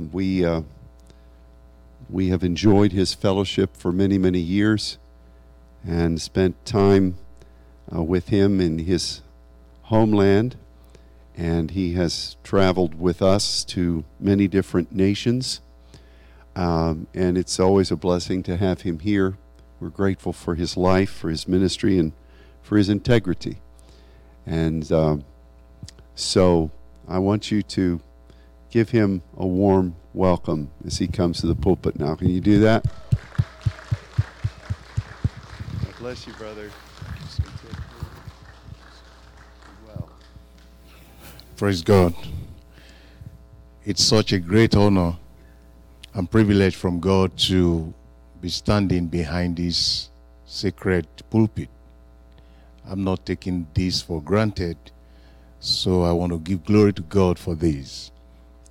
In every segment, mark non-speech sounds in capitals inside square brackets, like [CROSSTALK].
Um, we uh, we have enjoyed his fellowship for many many years, and spent time uh, with him in his homeland, and he has traveled with us to many different nations. Um, and it's always a blessing to have him here. We're grateful for his life, for his ministry, and for his integrity. And um, so I want you to give him a warm welcome as he comes to the pulpit now. Can you do that? God bless you, brother. Well. Praise God. It's such a great honor and privilege from God to be standing behind this sacred pulpit. I'm not taking this for granted, so I want to give glory to God for this.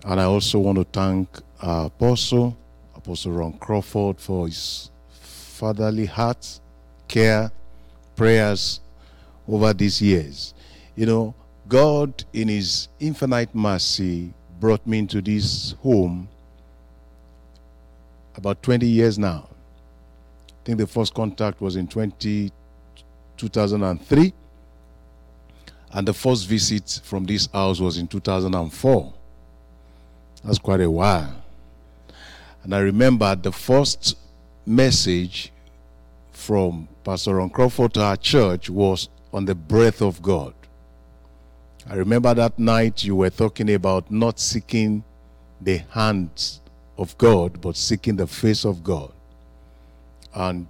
And I also want to thank our Apostle, Apostle Ron Crawford, for his fatherly heart, care, prayers over these years. You know, God, in His infinite mercy, brought me into this home about 20 years now. I think the first contact was in 20, 2003. And the first visit from this house was in 2004. That's quite a while. And I remember the first message from Pastor Ron Crawford to our church was on the breath of God. I remember that night you were talking about not seeking the hands of God, but seeking the face of God. And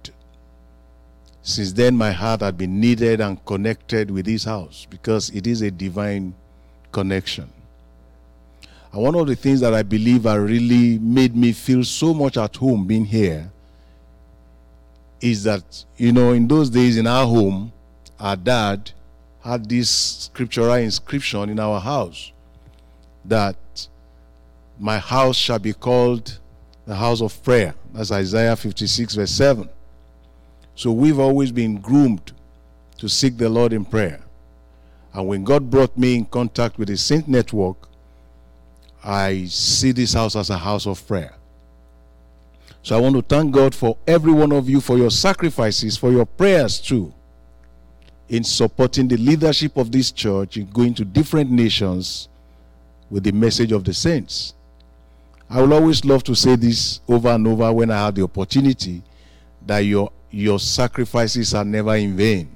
since then, my heart had been needed and connected with this house because it is a divine connection. And one of the things that I believe are really made me feel so much at home being here is that, you know, in those days in our home, our dad had this scriptural inscription in our house that my house shall be called the house of prayer. That's Isaiah 56, verse 7. So we've always been groomed to seek the Lord in prayer. And when God brought me in contact with the Saint Network, I see this house as a house of prayer. So I want to thank God for every one of you for your sacrifices, for your prayers too, in supporting the leadership of this church, in going to different nations with the message of the saints. I will always love to say this over and over when I have the opportunity that your your sacrifices are never in vain.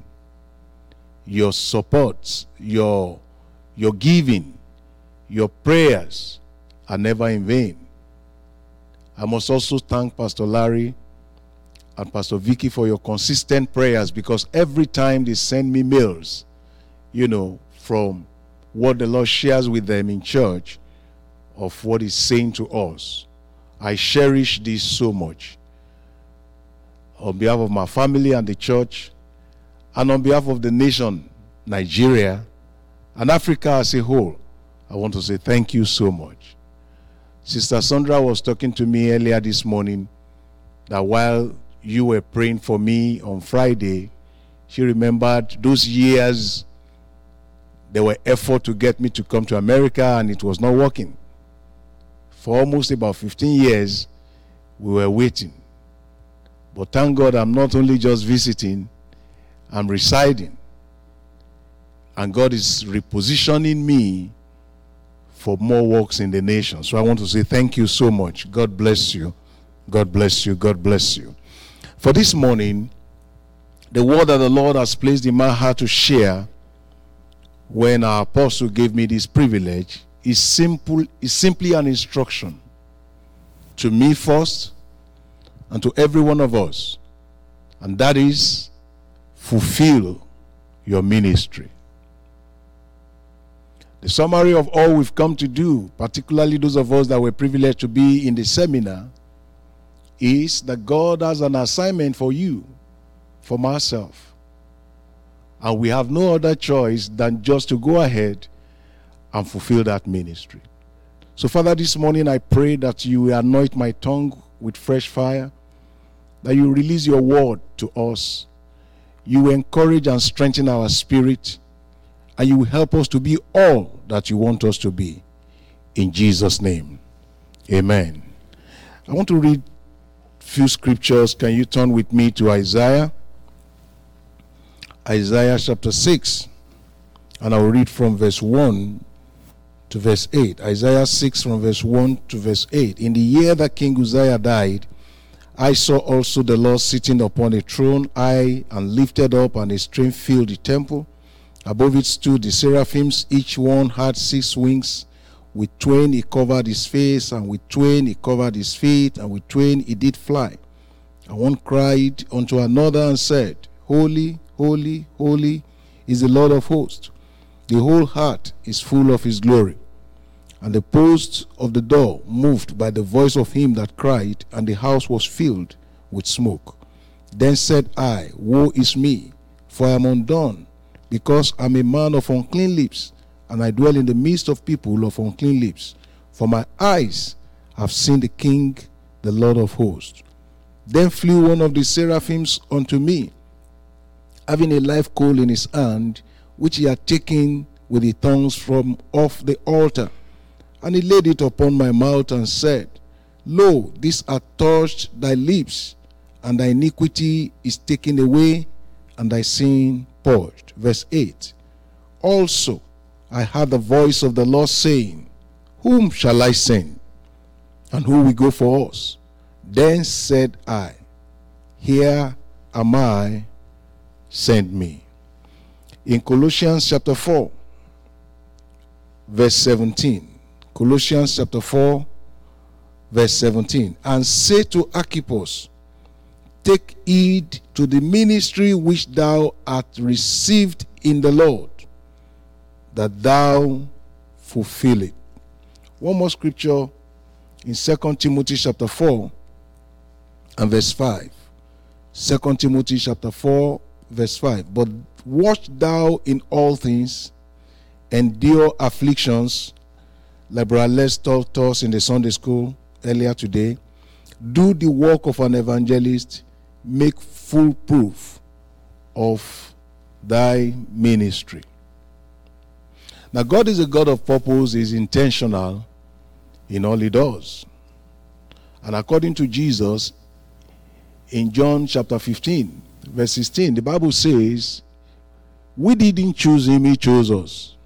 Your support, your your giving, your prayers are never in vain. I must also thank Pastor Larry and Pastor Vicky for your consistent prayers because every time they send me mails, you know, from what the Lord shares with them in church of what He's saying to us, I cherish this so much. On behalf of my family and the church, and on behalf of the nation, Nigeria, and Africa as a whole, I want to say thank you so much. Sister Sandra was talking to me earlier this morning that while you were praying for me on Friday, she remembered those years there were effort to get me to come to America and it was not working. For almost about 15 years, we were waiting. But thank God I'm not only just visiting, I'm residing. And God is repositioning me for more works in the nation. So I want to say thank you so much. God bless you. God bless you. God bless you. For this morning, the word that the Lord has placed in my heart to share when our apostle gave me this privilege is simple is simply an instruction to me first and to every one of us. And that is fulfill your ministry. The summary of all we've come to do, particularly those of us that were privileged to be in the seminar, is that God has an assignment for you, for myself. And we have no other choice than just to go ahead and fulfill that ministry. So, Father, this morning I pray that you anoint my tongue with fresh fire, that you release your word to us. You encourage and strengthen our spirit, and you will help us to be all that you want us to be. In Jesus' name. Amen. I want to read few scriptures. Can you turn with me to Isaiah? Isaiah chapter 6. And I will read from verse 1 to verse 8. Isaiah 6 from verse 1 to verse 8. In the year that King Uzziah died, I saw also the Lord sitting upon a throne, high and lifted up, and his train filled the temple. Above it stood the seraphims, each one had six wings. With twain he covered his face, and with twain he covered his feet, and with twain he did fly. And one cried unto another and said, Holy, holy, holy is the Lord of hosts. The whole heart is full of his glory. And the posts of the door moved by the voice of him that cried, and the house was filled with smoke. Then said I, Woe is me, for I am undone, because I am a man of unclean lips, and I dwell in the midst of people of unclean lips. For my eyes have seen the King, the Lord of hosts. Then flew one of the seraphims unto me, having a live coal in his hand, which he had taken with the tongues from off the altar. And he laid it upon my mouth and said, Lo, this hath touched thy lips, and thy iniquity is taken away, and thy sin purged. Verse 8 Also I heard the voice of the Lord saying, Whom shall I send? And who will go for us? Then said I, Here am I, send me in Colossians chapter 4, verse 17. Colossians chapter 4, verse 17. And say to Archippus, Take heed to the ministry which thou art received in the Lord, that thou fulfill it. One more scripture in 2 Timothy chapter 4 and verse 5. 2 Timothy chapter 4, verse 5. But watch thou in all things, endure afflictions, like taught us in the Sunday school earlier today. Do the work of an evangelist, make full proof of thy ministry. Now, God is a God of purpose, is intentional in all He does. And according to Jesus, in John chapter 15, verse 16, the Bible says, We didn't choose him, he chose us.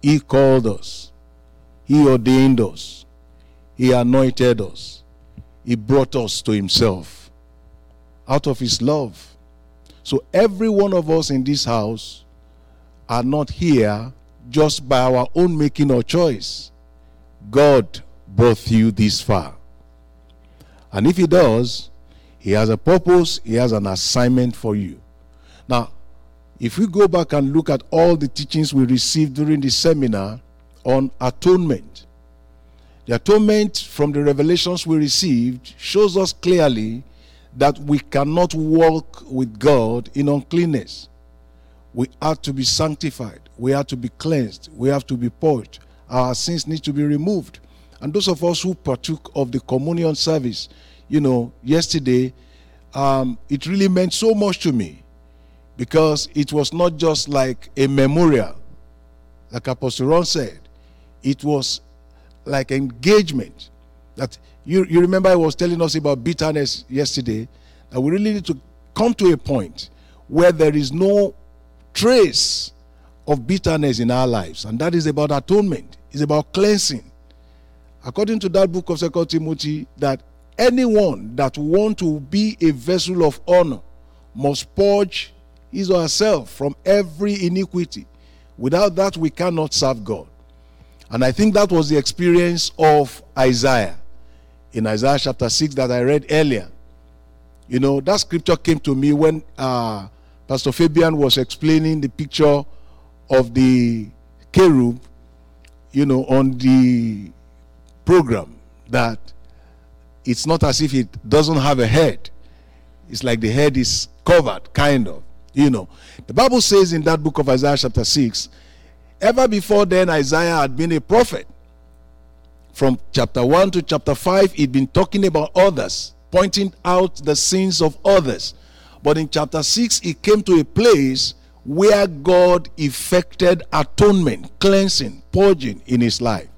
He called us, he ordained us, he anointed us, he brought us to himself out of his love. So every one of us in this house are not here just by our own making or choice. God brought you this far. And if he does, he has a purpose, He has an assignment for you. Now, if we go back and look at all the teachings we received during the seminar on atonement, the atonement from the revelations we received shows us clearly that we cannot walk with God in uncleanness. We have to be sanctified, we have to be cleansed, we have to be purged. Our sins need to be removed. And those of us who partook of the communion service, you know, yesterday, um, it really meant so much to me because it was not just like a memorial, like Apostle Ron said, it was like an engagement. That you, you remember I was telling us about bitterness yesterday, that we really need to come to a point where there is no trace of bitterness in our lives, and that is about atonement, it's about cleansing. According to that book of Second Timothy, that anyone that want to be a vessel of honor must purge his or herself from every iniquity. Without that, we cannot serve God. And I think that was the experience of Isaiah in Isaiah chapter 6 that I read earlier. You know, that scripture came to me when uh, Pastor Fabian was explaining the picture of the cherub, you know, on the program that it's not as if it doesn't have a head. It's like the head is covered, kind of. You know. The Bible says in that book of Isaiah, chapter 6, ever before then, Isaiah had been a prophet. From chapter 1 to chapter 5, he'd been talking about others, pointing out the sins of others. But in chapter 6, he came to a place where God effected atonement, cleansing, purging in his life.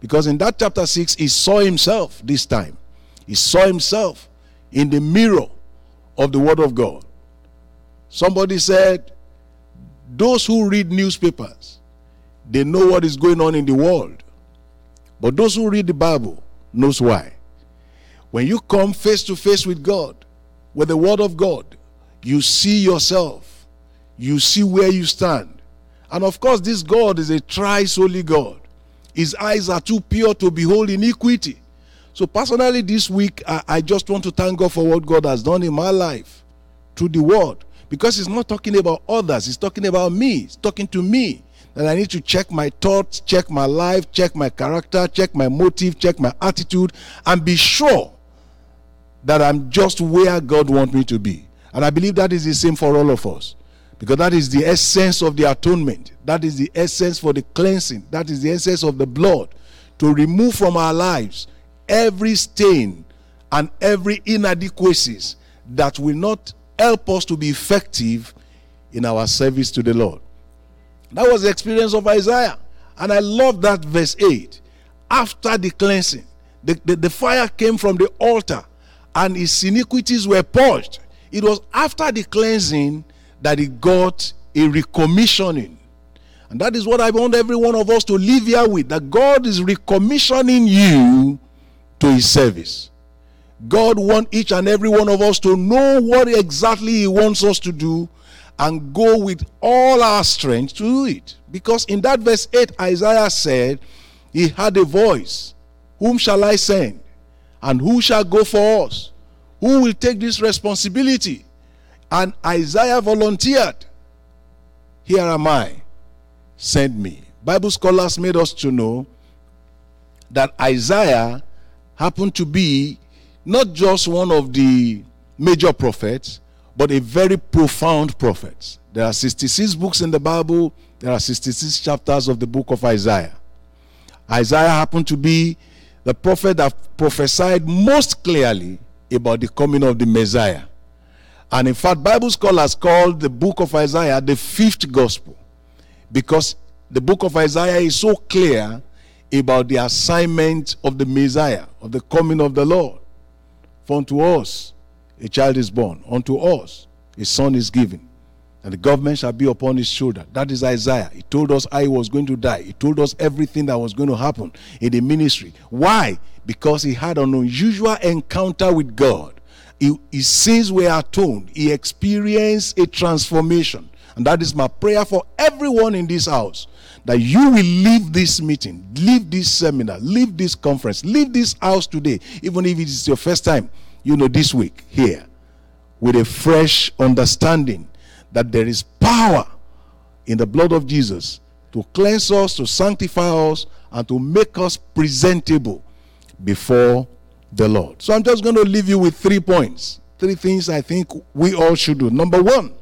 Because in that chapter 6, he saw himself this time. He saw himself in the mirror of the Word of God. Somebody said, Those who read newspapers, they know what is going on in the world. But those who read the Bible knows why. When you come face to face with God, with the Word of God, you see yourself, you see where you stand. And of course, this God is a thrice holy God. His eyes are too pure to behold iniquity. So, personally, this week, I, I, just want to thank God for what God has done in my life through the word. Because He's not talking about others, He's talking about me, He's talking to me. That I need to check my thoughts, check my life, check my character, check my motive, check my attitude, and be sure that I'm just where God wants me to be. And I believe that is the same for all of us. Because that is the essence of the atonement. That is the essence for the cleansing. That is the essence of the blood to remove from our lives every stain and every inadequacies that will not help us to be effective in our service to the Lord. That was the experience of Isaiah. And I love that verse 8. After the cleansing, the, the, the fire came from the altar and his iniquities were purged. It was after the cleansing that he got a recommissioning. And that is what I want every one of us to live here with that God is recommissioning you to his service. God wants each and every one of us to know what exactly he wants us to do and go with all our strength to do it. Because in that verse 8, Isaiah said, He had a voice. Whom shall I send? And who shall go for us? Who will take this responsibility? And Isaiah volunteered. Here am I. Send me. Bible scholars made us to know that Isaiah happened to be not just one of the major prophets, but a very profound prophet. There are 66 books in the Bible, there are 66 chapters of the book of Isaiah. Isaiah happened to be the prophet that prophesied most clearly about the coming of the Messiah. And in fact, Bible scholars call the book of Isaiah the fifth gospel because the book of Isaiah is so clear about the assignment of the Messiah, of the coming of the Lord. For unto us a child is born, unto us a son is given, and the government shall be upon his shoulder. That is Isaiah. He told us I was going to die, he told us everything that was going to happen in the ministry. Why? Because he had an unusual encounter with God. He, his sins were atoned, he experienced a transformation. And that is my prayer for everyone in this house that you will leave this meeting, leave this seminar, leave this conference, leave this house today, even if it is your first time, you know, this week here, with a fresh understanding that there is power in the blood of Jesus to cleanse us, to sanctify us, and to make us presentable before the Lord. So I'm just going to leave you with three points, three things I think we all should do. Number one,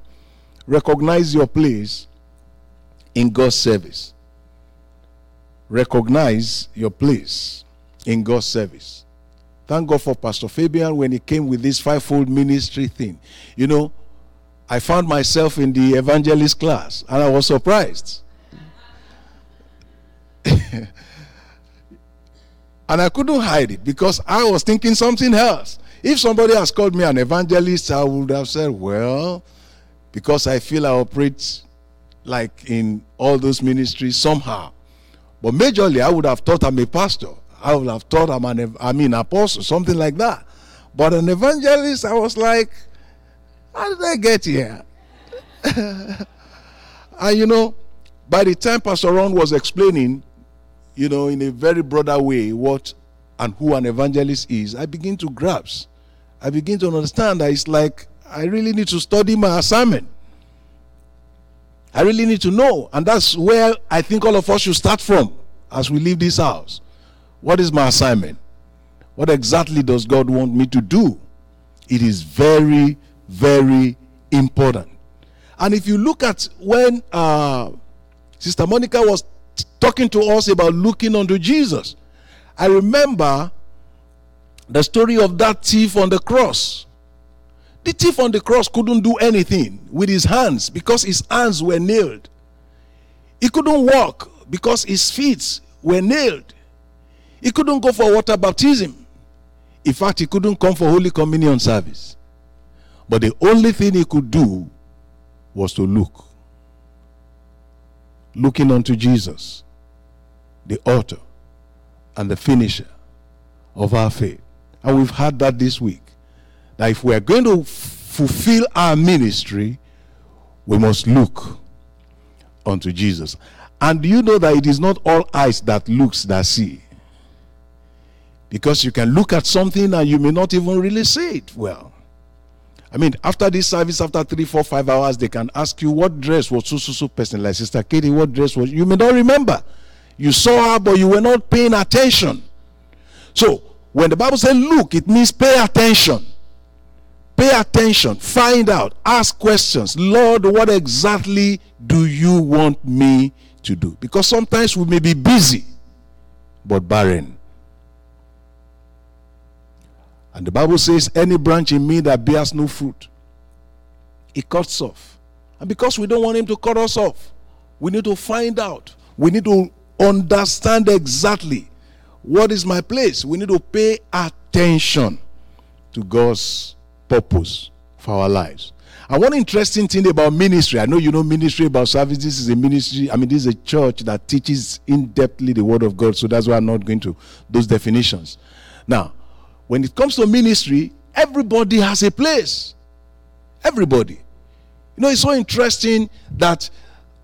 recognize your place in God's service recognize your place in God's service. Thank God for Pastor Fabian when he came with this fivefold ministry thing. You know, I found myself in the evangelist class and I was surprised. [LAUGHS] and I couldn't hide it because I was thinking something else. If somebody has called me an evangelist, I would have said, well, because I feel I operate like in all those ministries somehow. But majorly, I would have thought I'm a pastor. I would have thought I'm an, I mean, apostle, something like that. But an evangelist, I was like, how did I get here? [LAUGHS] and you know, by the time Pastor Ron was explaining, you know, in a very broader way, what and who an evangelist is, I begin to grasp. I begin to understand that it's like I really need to study my assignment. I really need to know. And that's where I think all of us should start from as we leave this house. What is my assignment? What exactly does God want me to do? It is very, very important. And if you look at when uh, Sister Monica was t- talking to us about looking unto Jesus, I remember the story of that thief on the cross. The thief on the cross couldn't do anything with his hands because his hands were nailed. He couldn't walk because his feet were nailed. He couldn't go for water baptism. In fact, he couldn't come for Holy Communion service. But the only thing he could do was to look. Looking unto Jesus, the author and the finisher of our faith. And we've had that this week. That if we are going to fulfill our ministry, we must look unto Jesus. And do you know that it is not all eyes that looks that see? Because you can look at something and you may not even really see it well. I mean, after this service, after three, four, five hours, they can ask you what dress was so so so person like Sister Katie. What dress was you may not remember. You saw her, but you were not paying attention. So when the Bible says look, it means pay attention. Pay attention, find out, ask questions. Lord, what exactly do you want me to do? Because sometimes we may be busy, but barren. And the Bible says, Any branch in me that bears no fruit, it cuts off. And because we don't want him to cut us off, we need to find out. We need to understand exactly what is my place. We need to pay attention to God's purpose for our lives. And one interesting thing about ministry, I know you know ministry about service. This is a ministry, I mean, this is a church that teaches in depthly the word of God. So that's why I'm not going to those definitions. Now, when it comes to ministry, everybody has a place. Everybody. You know, it's so interesting that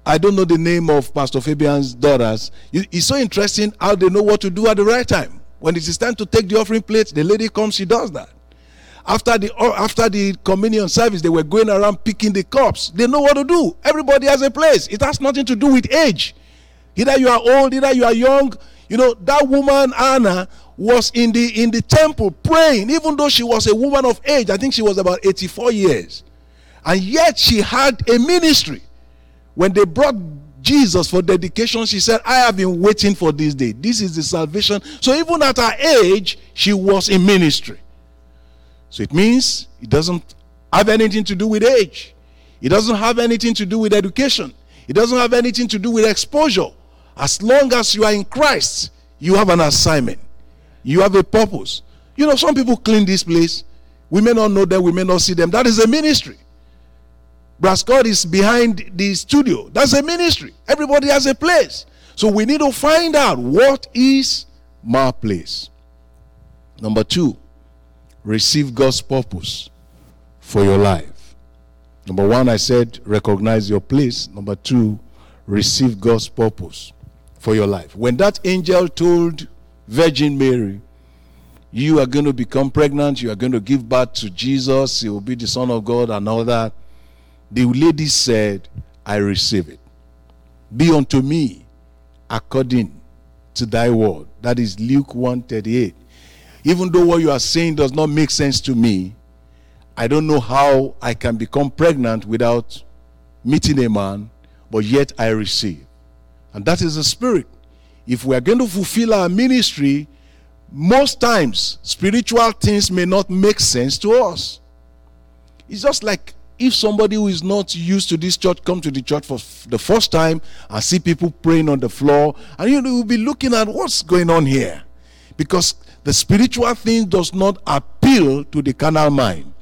I don't know the name of Pastor Fabian's daughters. It's so interesting how they know what to do at the right time. When it is time to take the offering plate, the lady comes, she does that. After the uh, after the communion service, they were going around picking the cups. They know what to do. Everybody has a place. It has nothing to do with age. Either you are old, either you are young. You know that woman Anna was in the in the temple praying, even though she was a woman of age. I think she was about 84 years, and yet she had a ministry. When they brought Jesus for dedication, she said, I have been waiting for this day. This is the salvation. So even at her age, she was in ministry. So it means it doesn't have anything to do with age. It doesn't have anything to do with education. It doesn't have anything to do with exposure. As long as you are in Christ, you have an assignment. You have a purpose. You know, some people clean this place. We may not know them, we may not see them. That is a ministry. Brascott is behind the studio. That's a ministry. Everybody has a place. So we need to find out what is my place. Number two, receive God's purpose for your life. Number one, I said recognize your place. Number two, receive God's purpose for your life. When that angel told Virgin Mary, you are going to become pregnant, you are going to give birth to Jesus, he will be the Son of God, and all that the lady said, I receive it. Be unto me according to thy word. That is Luke 138. Even though what you are saying does not make sense to me, I don't know how I can become pregnant without meeting a man, but yet I receive. And that is the spirit. If we are going to fulfill our ministry, most times spiritual things may not make sense to us. It's just like if somebody who is not used to this church come to the church for the first time and see people praying on the floor and you will be looking at what's going on here because the spiritual thing does not appeal to the carnal mind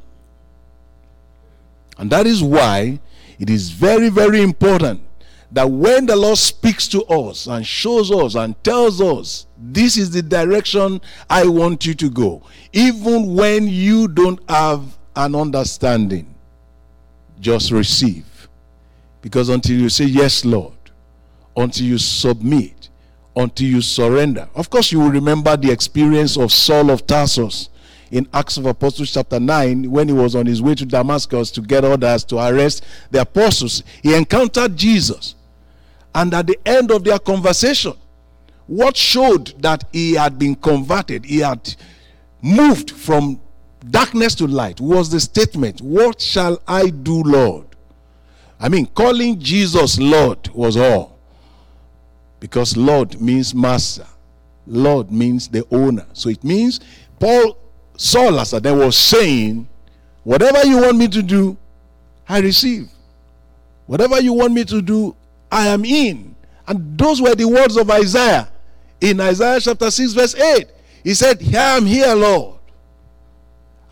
and that is why it is very very important that when the lord speaks to us and shows us and tells us this is the direction i want you to go even when you don't have an understanding just receive. Because until you say, Yes, Lord, until you submit, until you surrender. Of course, you will remember the experience of Saul of Tarsus in Acts of Apostles, chapter 9, when he was on his way to Damascus to get orders to arrest the apostles. He encountered Jesus. And at the end of their conversation, what showed that he had been converted, he had moved from darkness to light was the statement, What shall I do, Lord? I mean, calling Jesus Lord was all. Because Lord means master, Lord means the owner. So it means Paul, Saul, as they was saying, Whatever you want me to do, I receive. Whatever you want me to do, I am in. And those were the words of Isaiah In Isaiah chapter 6, verse 8, he said, I am here, Lord.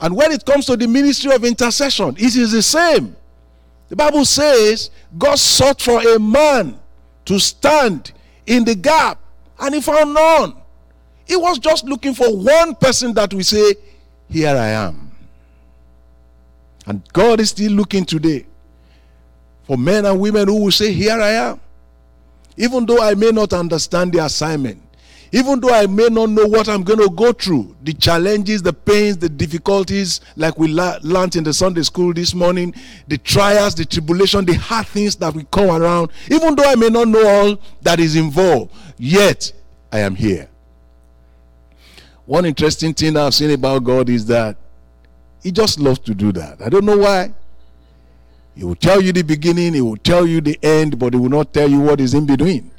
And when it comes to the ministry of intercession, it is the same. The Bible says God sought for a man to stand in the gap, and he found none. He was just looking for one person that we say, Here I am. And God is still looking today for men and women who will say, Here I am. Even though I may not understand the assignment, even though I may not know what I'm going to go through, the challenges, the pains, the difficulties, like we learned in the Sunday school this morning, the trials, the tribulation, the hard things that we come around, even though I may not know all that is involved, yet I am here. One interesting thing I've seen about God is that He just loves to do that. I don't know why. He will tell you the beginning, He will tell you the end, but He will not tell you what is in between.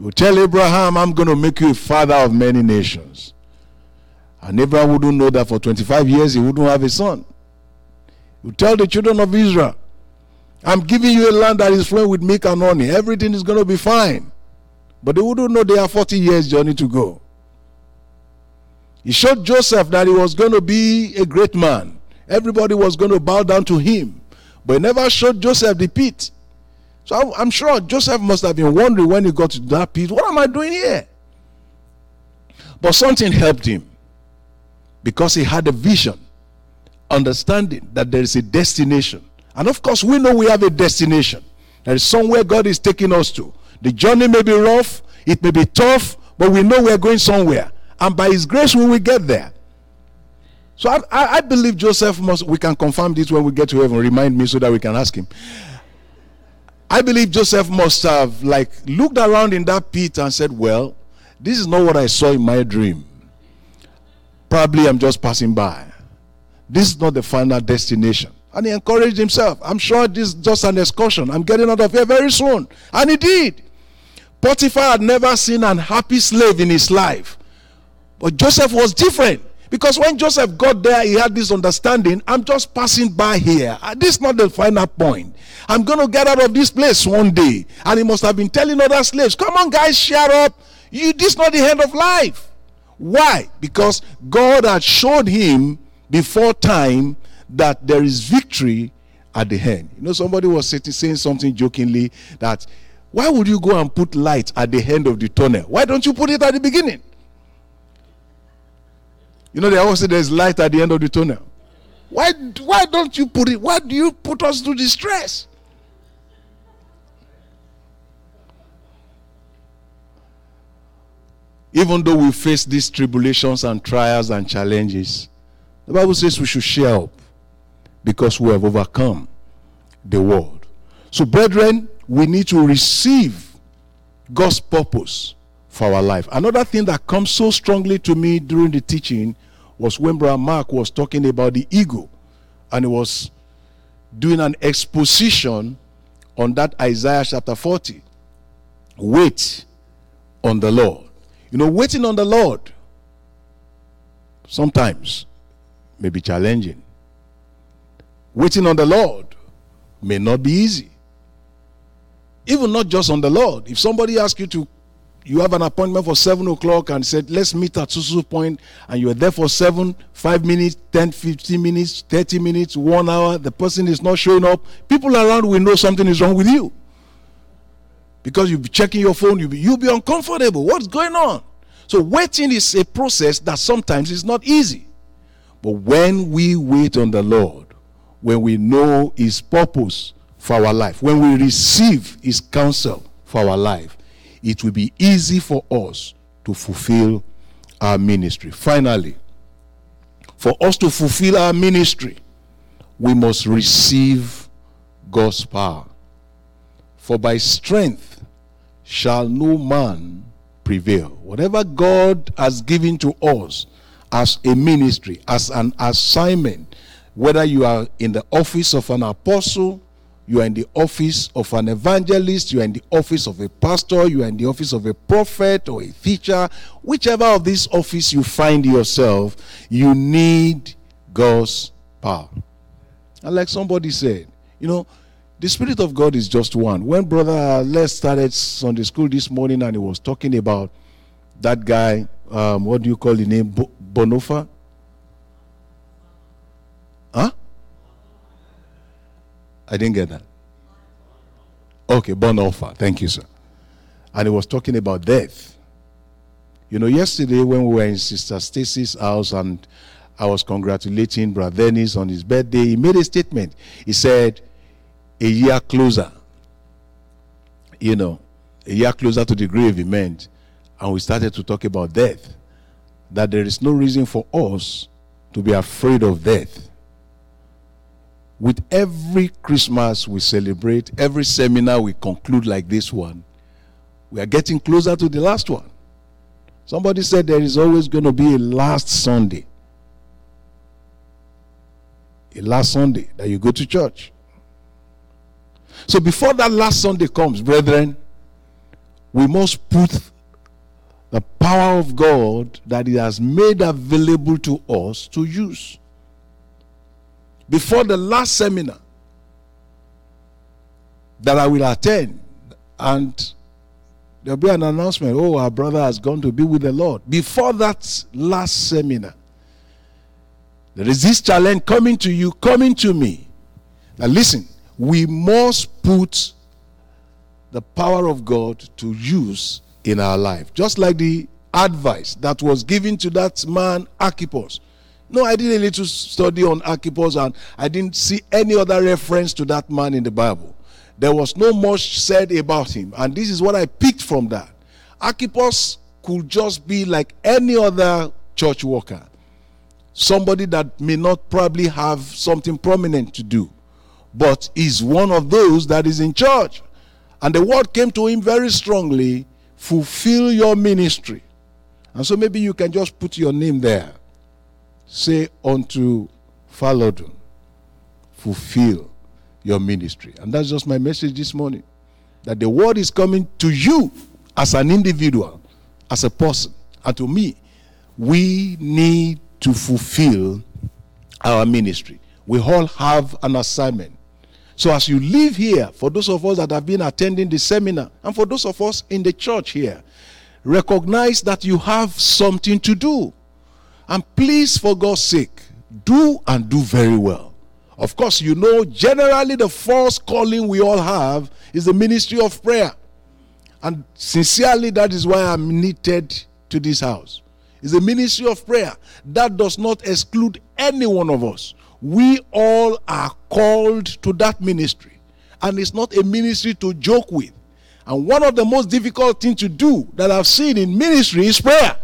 You tell Abraham, I'm going to make you a father of many nations. And Abraham wouldn't know that for 25 years he wouldn't have a son. He You tell the children of Israel, I'm giving you a land that is flowing with milk and honey. Everything is going to be fine. But they wouldn't know they have 40 years journey to go. He showed Joseph that he was going to be a great man. Everybody was going to bow down to him. But he never showed Joseph the pit. So I'm sure Joseph must have been wondering when he got to that pit, what am I doing here? But something helped him because he had a vision, understanding that there is a destination. And of course, we know we have a destination. There is somewhere God is taking us to. The journey may be rough, it may be tough, but we know we're going somewhere. And by His grace, we will get there. So I, I, believe Joseph must, we can confirm this when we get to heaven. Remind me so that we can ask him. I believe Joseph must have like looked around in that pit and said, Well, this is not what I saw in my dream. Probably I'm just passing by. This is not the final destination. And he encouraged himself. I'm sure this is just an excursion. I'm getting out of here very soon. And he did. Potiphar had never seen an happy slave in his life. But Joseph was different. Because when Joseph got there, he had this understanding I'm just passing by here. Uh, this is not the final point. I'm going to get out of this place one day. And he must have been telling other slaves, Come on, guys, shut up. You, this is not the end of life. Why? Because God had showed him before time that there is victory at the end. You know, somebody was saying something jokingly that why would you go and put light at the end of the tunnel? Why don't you put it at the beginning? You know, they always say there's light at the end of the tunnel. Why, why don't you put it? Why do you put us through distress? Even though we face these tribulations and trials and challenges, the Bible says we should share up because we have overcome the world. So, brethren, we need to receive God's purpose for our life. Another thing that comes so strongly to me during the teaching was when Brother Mark was talking about the ego and he was doing an exposition on that Isaiah chapter 40. Wait on the Lord. You know, waiting on the Lord sometimes may be challenging. Waiting on the Lord may not be easy. Even not just on the Lord. If somebody asks you to you have an appointment for 7 o'clock and said, let's meet at Susu Point, and you're there for 7, 5 minutes, 10, 15 minutes, 30 minutes, 1 hour, the person is not showing up, people around will know something is wrong with you. Because you'll be checking your phone, you'll be, you'll be uncomfortable. What's going on? So, waiting is a process that sometimes is not easy. But when we wait on the Lord, when we know His purpose for our life, when we receive His counsel for our life, it will be easy for us to fulfill our ministry. Finally, for us to fulfill our ministry, we must receive God's power. For by strength shall no man prevail. Whatever God has given to us as a ministry, as an assignment, whether you are in the office of an apostle, you are in the office of an evangelist, you are in the office of a pastor, you are in the office of a prophet or a teacher, whichever of these office you find yourself, you need God's power. And like somebody said, you know, The Spirit of God is just one. When Brother Les started Sunday school this morning and he was talking about that guy, um, what do you call the name? Bo- Bonofa? I didn't get that. Okay, Bonhoeffer. Thank you, sir. And he was talking about death. You know, yesterday when we were in Sister Stacy's house and I was congratulating Brother Dennis on his birthday, he made a statement. He said, a year closer, you know, a year closer to the grave, he meant. And we started to talk about death. That there is no reason for us to be afraid of death. With every Christmas we celebrate, every seminar we conclude like this one, we are getting closer to the last one. Somebody said there is always going to be a last Sunday. A last Sunday that you go to church. So before that last Sunday comes, brethren, we must put the power of God that He has made available to us to use. Before the last seminar that I will attend, and there'll be an announcement oh, our brother has gone to be with the Lord. Before that last seminar, there is this challenge coming to you, coming to me. Now, listen, we must put the power of God to use in our life. Just like the advice that was given to that man, Archippus. No, I did a little study on Archippus and I didn't see any other reference to that man in the Bible. There was no much said about him. And this is what I picked from that. Archippus could just be like any other church worker, somebody that may not probably have something prominent to do, but is one of those that is in charge. And the word came to him very strongly fulfill your ministry. And so maybe you can just put your name there. Say unto Falodun, fulfill your ministry. And that's just my message this morning. That the word is coming to you as an individual, as a person, and to me. We need to fulfill our ministry. We all have an assignment. So as you live here, for those of us that have been attending the seminar, and for those of us in the church here, recognize that you have something to do. And please, for God's sake, do and do very well. Of course, you know, generally the first calling we all have is the ministry of prayer. And sincerely, that is why I'm knitted to this house. It's the ministry of prayer. That does not exclude any one of us. We all are called to that ministry. And it's not a ministry to joke with. And one of the most difficult things to do that I've seen in ministry is prayer.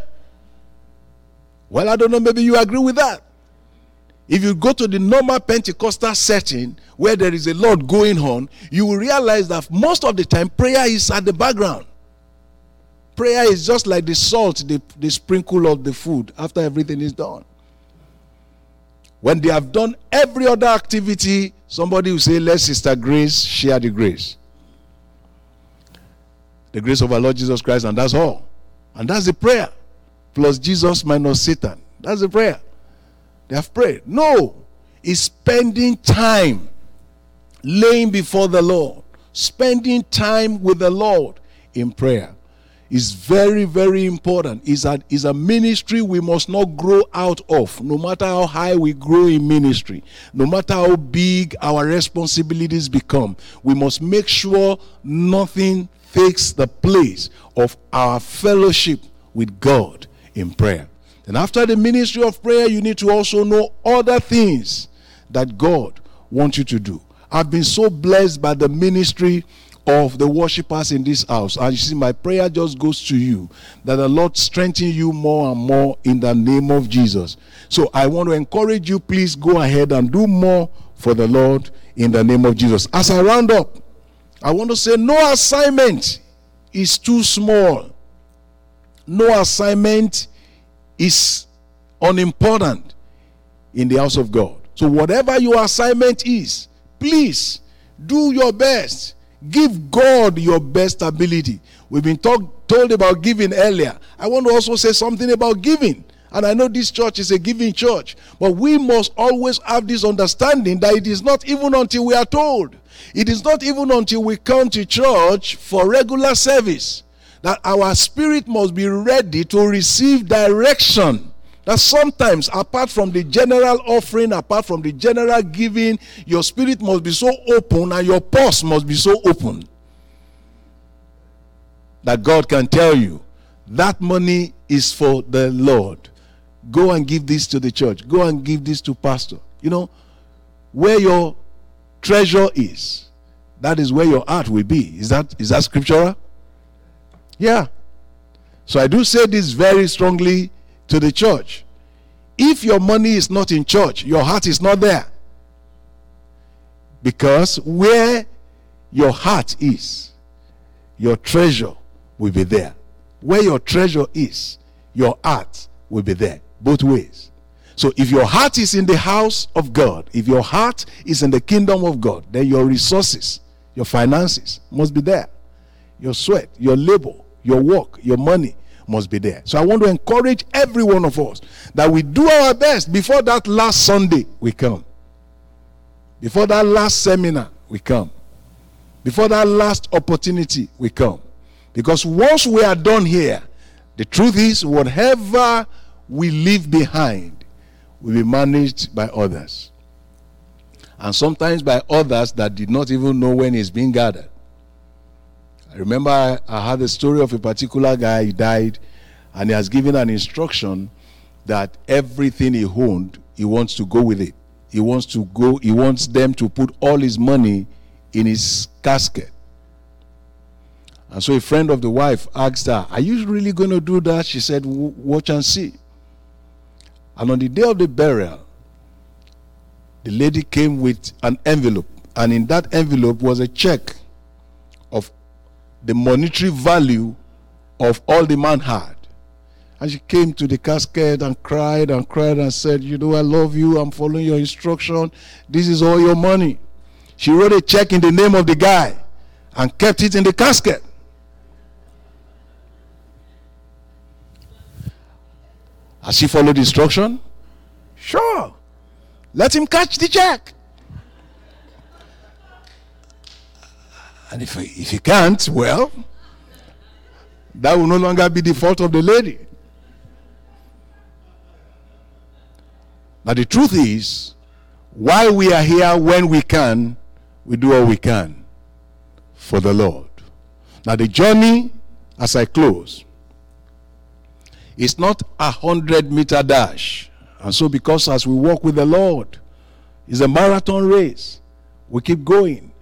Well, I don't know, maybe you agree with that. If you go to the normal Pentecostal setting where there is a lot going on, you will realize that most of the time prayer is at the background. Prayer is just like the salt, the, the sprinkle of the food after everything is done. When they have done every other activity, somebody will say, Let Sister Grace share the grace. The grace of our Lord Jesus Christ, and that's all. And that's the prayer. Plus Jesus minus Satan. That's the prayer. They have prayed. No, it's spending time laying before the Lord, spending time with the Lord in prayer is very, very important. Is a, is a ministry we must not grow out of, no matter how high we grow in ministry, no matter how big our responsibilities become. We must make sure nothing takes the place of our fellowship with God in prayer. And after the ministry of prayer, you need to also know other things that God wants you to do. I've been so blessed by the ministry of the worshippers in this house. And you see, my prayer just goes to you that the Lord strengthen you more and more in the name of Jesus. So I want to encourage you, please go ahead and do more for the Lord in the name of Jesus. As I round up, I want to say no assignment is too small. No assignment is unimportant in the house of God. So, whatever your assignment is, please do your best Give God your best ability. We've been talk, told about giving earlier. I want to also say something about giving. And I know this church is a giving church. But we must always have this understanding that it is not even until we are told. It is not even until we come to church for regular service that our spirit must be ready to receive direction. That sometimes, apart from the general offering, apart from the general giving, your spirit must be so open and your purse must be so open that God can tell you that money is for the Lord. Go and give this to the church. Go and give this to pastor. You know, where your treasure is, that is where your heart will be. Is that is that scriptural? Yeah. So I do say this very strongly to the church. If your money is not in church, your heart is not there. Because where your heart is, your treasure will be there. Where your treasure is, your heart will be there. Both ways. So if your heart is in the house of God, if your heart is in the kingdom of God, then your resources, your finances must be there. Your sweat, your labor, your work, your money must be there. So I want to encourage every one of us that we do our best before that last Sunday we come. Before that last seminar we come. Before that last opportunity we come. Because once we are done here, the truth is whatever we leave behind will be managed by others. And sometimes by others that did not even know when it's being gathered. I remember I, I had the story of a particular guy, he died, and he has given an instruction that everything he owned, he wants to go with it. He wants to go, he wants them to put all his money in his casket. And so a friend of the wife asked her, Are you really going to do that? She said, Watch and see. And on the day of the burial, the lady came with an envelope, and in that envelope was a check the monetary value of all the man had. And she came to the casket and cried and cried and said, You know, I love you. I'm following your instruction. This is all your money. She wrote a check in the name of the guy and kept it in the casket. Has she followed the instruction? Sure. Let him catch the check. And if, if he can't, well, that will no longer be the fault of the lady. Now, the truth is, while we are here, when we can, we do all we can for the Lord. Now, the journey, as I close, is not a hundred meter dash. And so, because as we walk with the Lord, it's a marathon race. We keep going.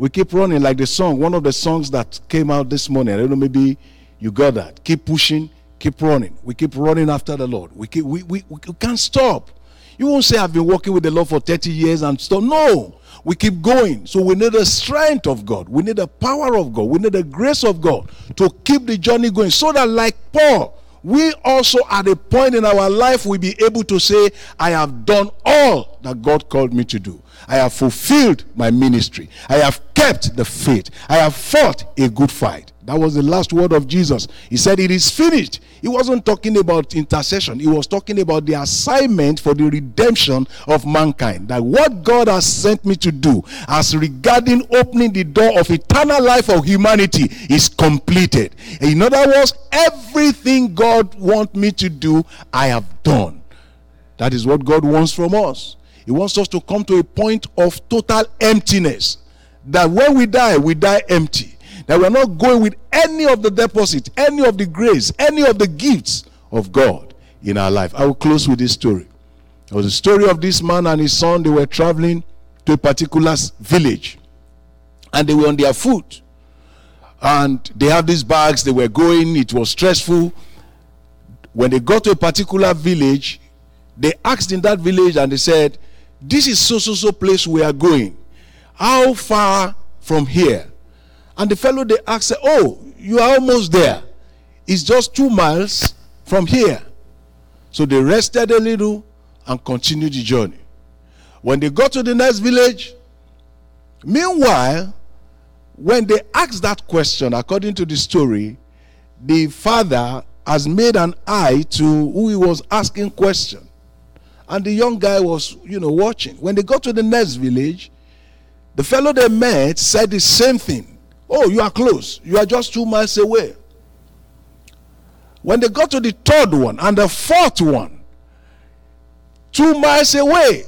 We keep running like the song, one of the songs that came out this morning. I don't know, maybe you got that. Keep pushing, keep running. We keep running after the Lord. We, keep, we, we, we can't stop. You won't say, I've been working with the Lord for 30 years and stop. No, we keep going. So we need the strength of God. We need the power of God. We need the grace of God to keep the journey going. So that, like Paul, we also at a point in our life will be able to say, I have done all that God called me to do. I have fulfilled my ministry. I have kept the faith. I have fought a good fight. That was the last word of Jesus. He said, It is finished. He wasn't talking about intercession, he was talking about the assignment for the redemption of mankind. That what God has sent me to do, as regarding opening the door of eternal life of humanity, is completed. In other words, everything God wants me to do, I have done. That is what God wants from us. He wants us to come to a point of total emptiness. That when we die, we die empty. That we're not going with any of the deposit, any of the grace, any of the gifts of God in our life. I will close with this story. It was a story of this man and his son. They were traveling to a particular village and they were on their foot. And they have these bags, they were going, it was stressful. When they got to a particular village, they asked in that village and they said, this is so so so place we are going. How far from here? And the fellow they asked Oh, you are almost there. It's just two miles from here. So they rested a little and continued the journey. When they got to the next village, meanwhile, when they asked that question, according to the story, the father has made an eye to who he was asking question. And the young guy was, you know, watching. When they got to the next village, The fellow they met said the same thing. Oh, you are close. You are just two miles away. When they got to the third one and the fourth one, two miles away,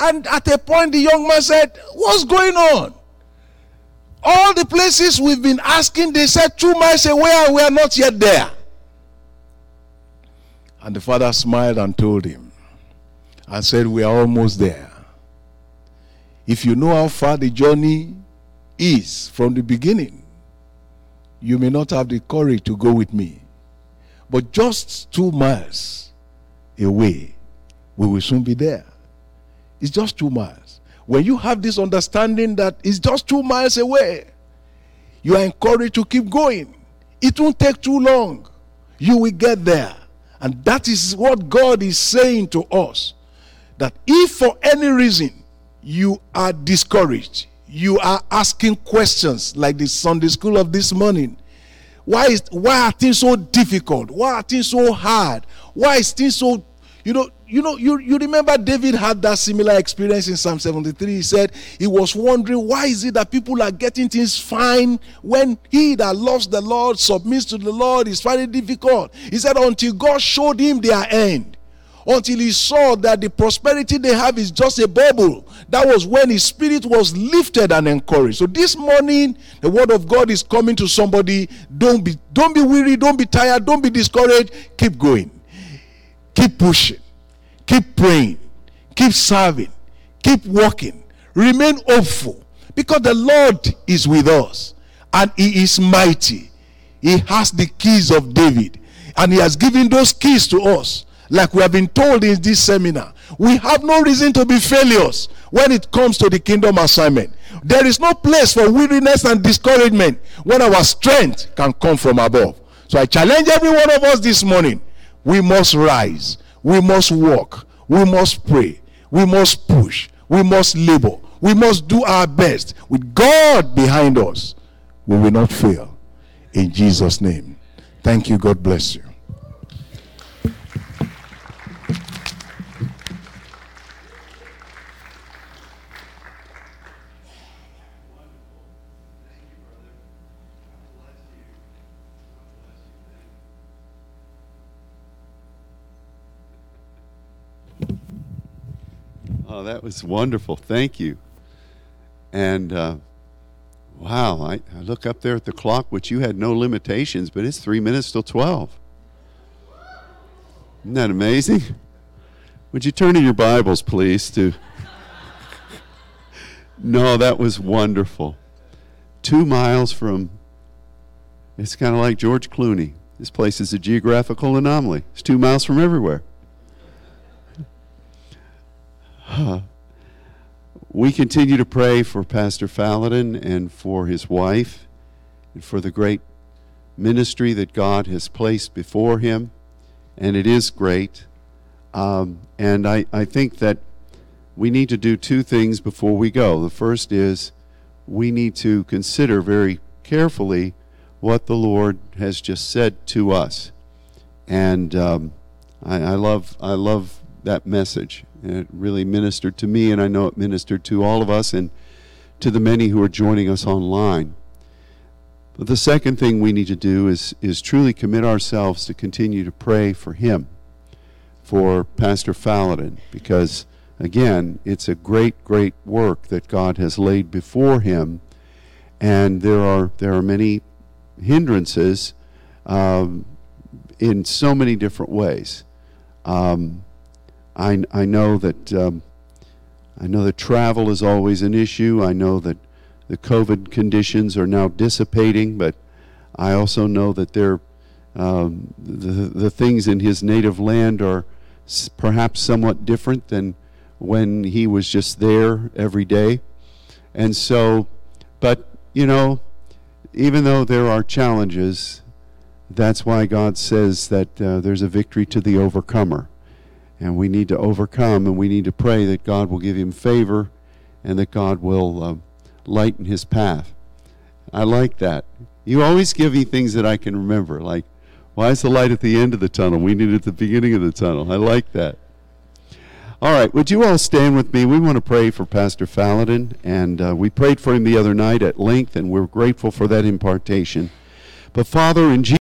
and at a point, the young man said, What's going on? All the places we've been asking, they said two miles away, and we are not yet there. And the father smiled and told him, and said, We are almost there. If you know how far the journey is from the beginning, you may not have the courage to go with me. But just two miles away, we will soon be there. It's just two miles. When you have this understanding that it's just two miles away, you are encouraged to keep going. It won't take too long. You will get there. And that is what God is saying to us. That if for any reason you are discouraged, you are asking questions like the Sunday school of this morning. Why is why are things so difficult? Why are things so hard? Why is things so you know you know, you, you remember David had that similar experience in Psalm 73. He said he was wondering why is it that people are getting things fine when he that loves the Lord submits to the Lord is finding difficult. He said until God showed him their end, until he saw that the prosperity they have is just a bubble. That was when his spirit was lifted and encouraged. So this morning, the word of God is coming to somebody. Don't be, don't be weary, don't be tired, don't be discouraged. Keep going. Keep pushing Keep praying. Keep serving. Keep walking. Remain hopeful. Because the Lord is with us. And He is mighty. He has the keys of David. And He has given those keys to us. Like we have been told in this seminar. We have no reason to be failures when it comes to the kingdom assignment. There is no place for weariness and discouragement when our strength can come from above. So I challenge every one of us this morning. We must rise. We must walk. We must pray. We must push. We must labor. We must do our best. With God behind us, we will not fail. In Jesus' name. Thank you. God bless you. Oh, that was wonderful. Thank you. And uh, wow, I, I look up there at the clock, which you had no limitations, but it's three minutes till 12. Isn't that amazing? Would you turn in your Bibles, please, to. [LAUGHS] no, that was wonderful. Two miles from. It's kind of like George Clooney. This place is a geographical anomaly. It's two miles from everywhere. We continue to pray for Pastor Fadolun and for his wife and for the great ministry that God has placed before him. And it is great. Um, and I, I think that we need to do two things before we go. The first is we need to consider very carefully what the Lord has just said to us. And um, I, I love I love that message. It really ministered to me, and I know it ministered to all of us and to the many who are joining us online. But the second thing we need to do is, is truly commit ourselves to continue to pray for him, for Pastor Fadolun, because, again, it's a great, great work that God has laid before him, and there are, there are many hindrances um, in so many different ways. Um, I, I know that um, I know that travel is always an issue. I know that the COVID conditions are now dissipating, but I also know that there, um, the the things in his native land are perhaps somewhat different than when he was just there every day, and so, but you know, even though there are challenges, that's why God says that uh, there's a victory to the overcomer and we need to overcome and we need to pray that God will give him favor and that God will uh, lighten his path. I like that. You always give me things that I can remember, like, why is the light at the end of the tunnel? We need it at the beginning of the tunnel. I like that. All right, would you all stand with me? We want to pray for Pastor Fadolun, and uh, we prayed for him the other night at length, and we're grateful for that impartation. But Father, in Jesus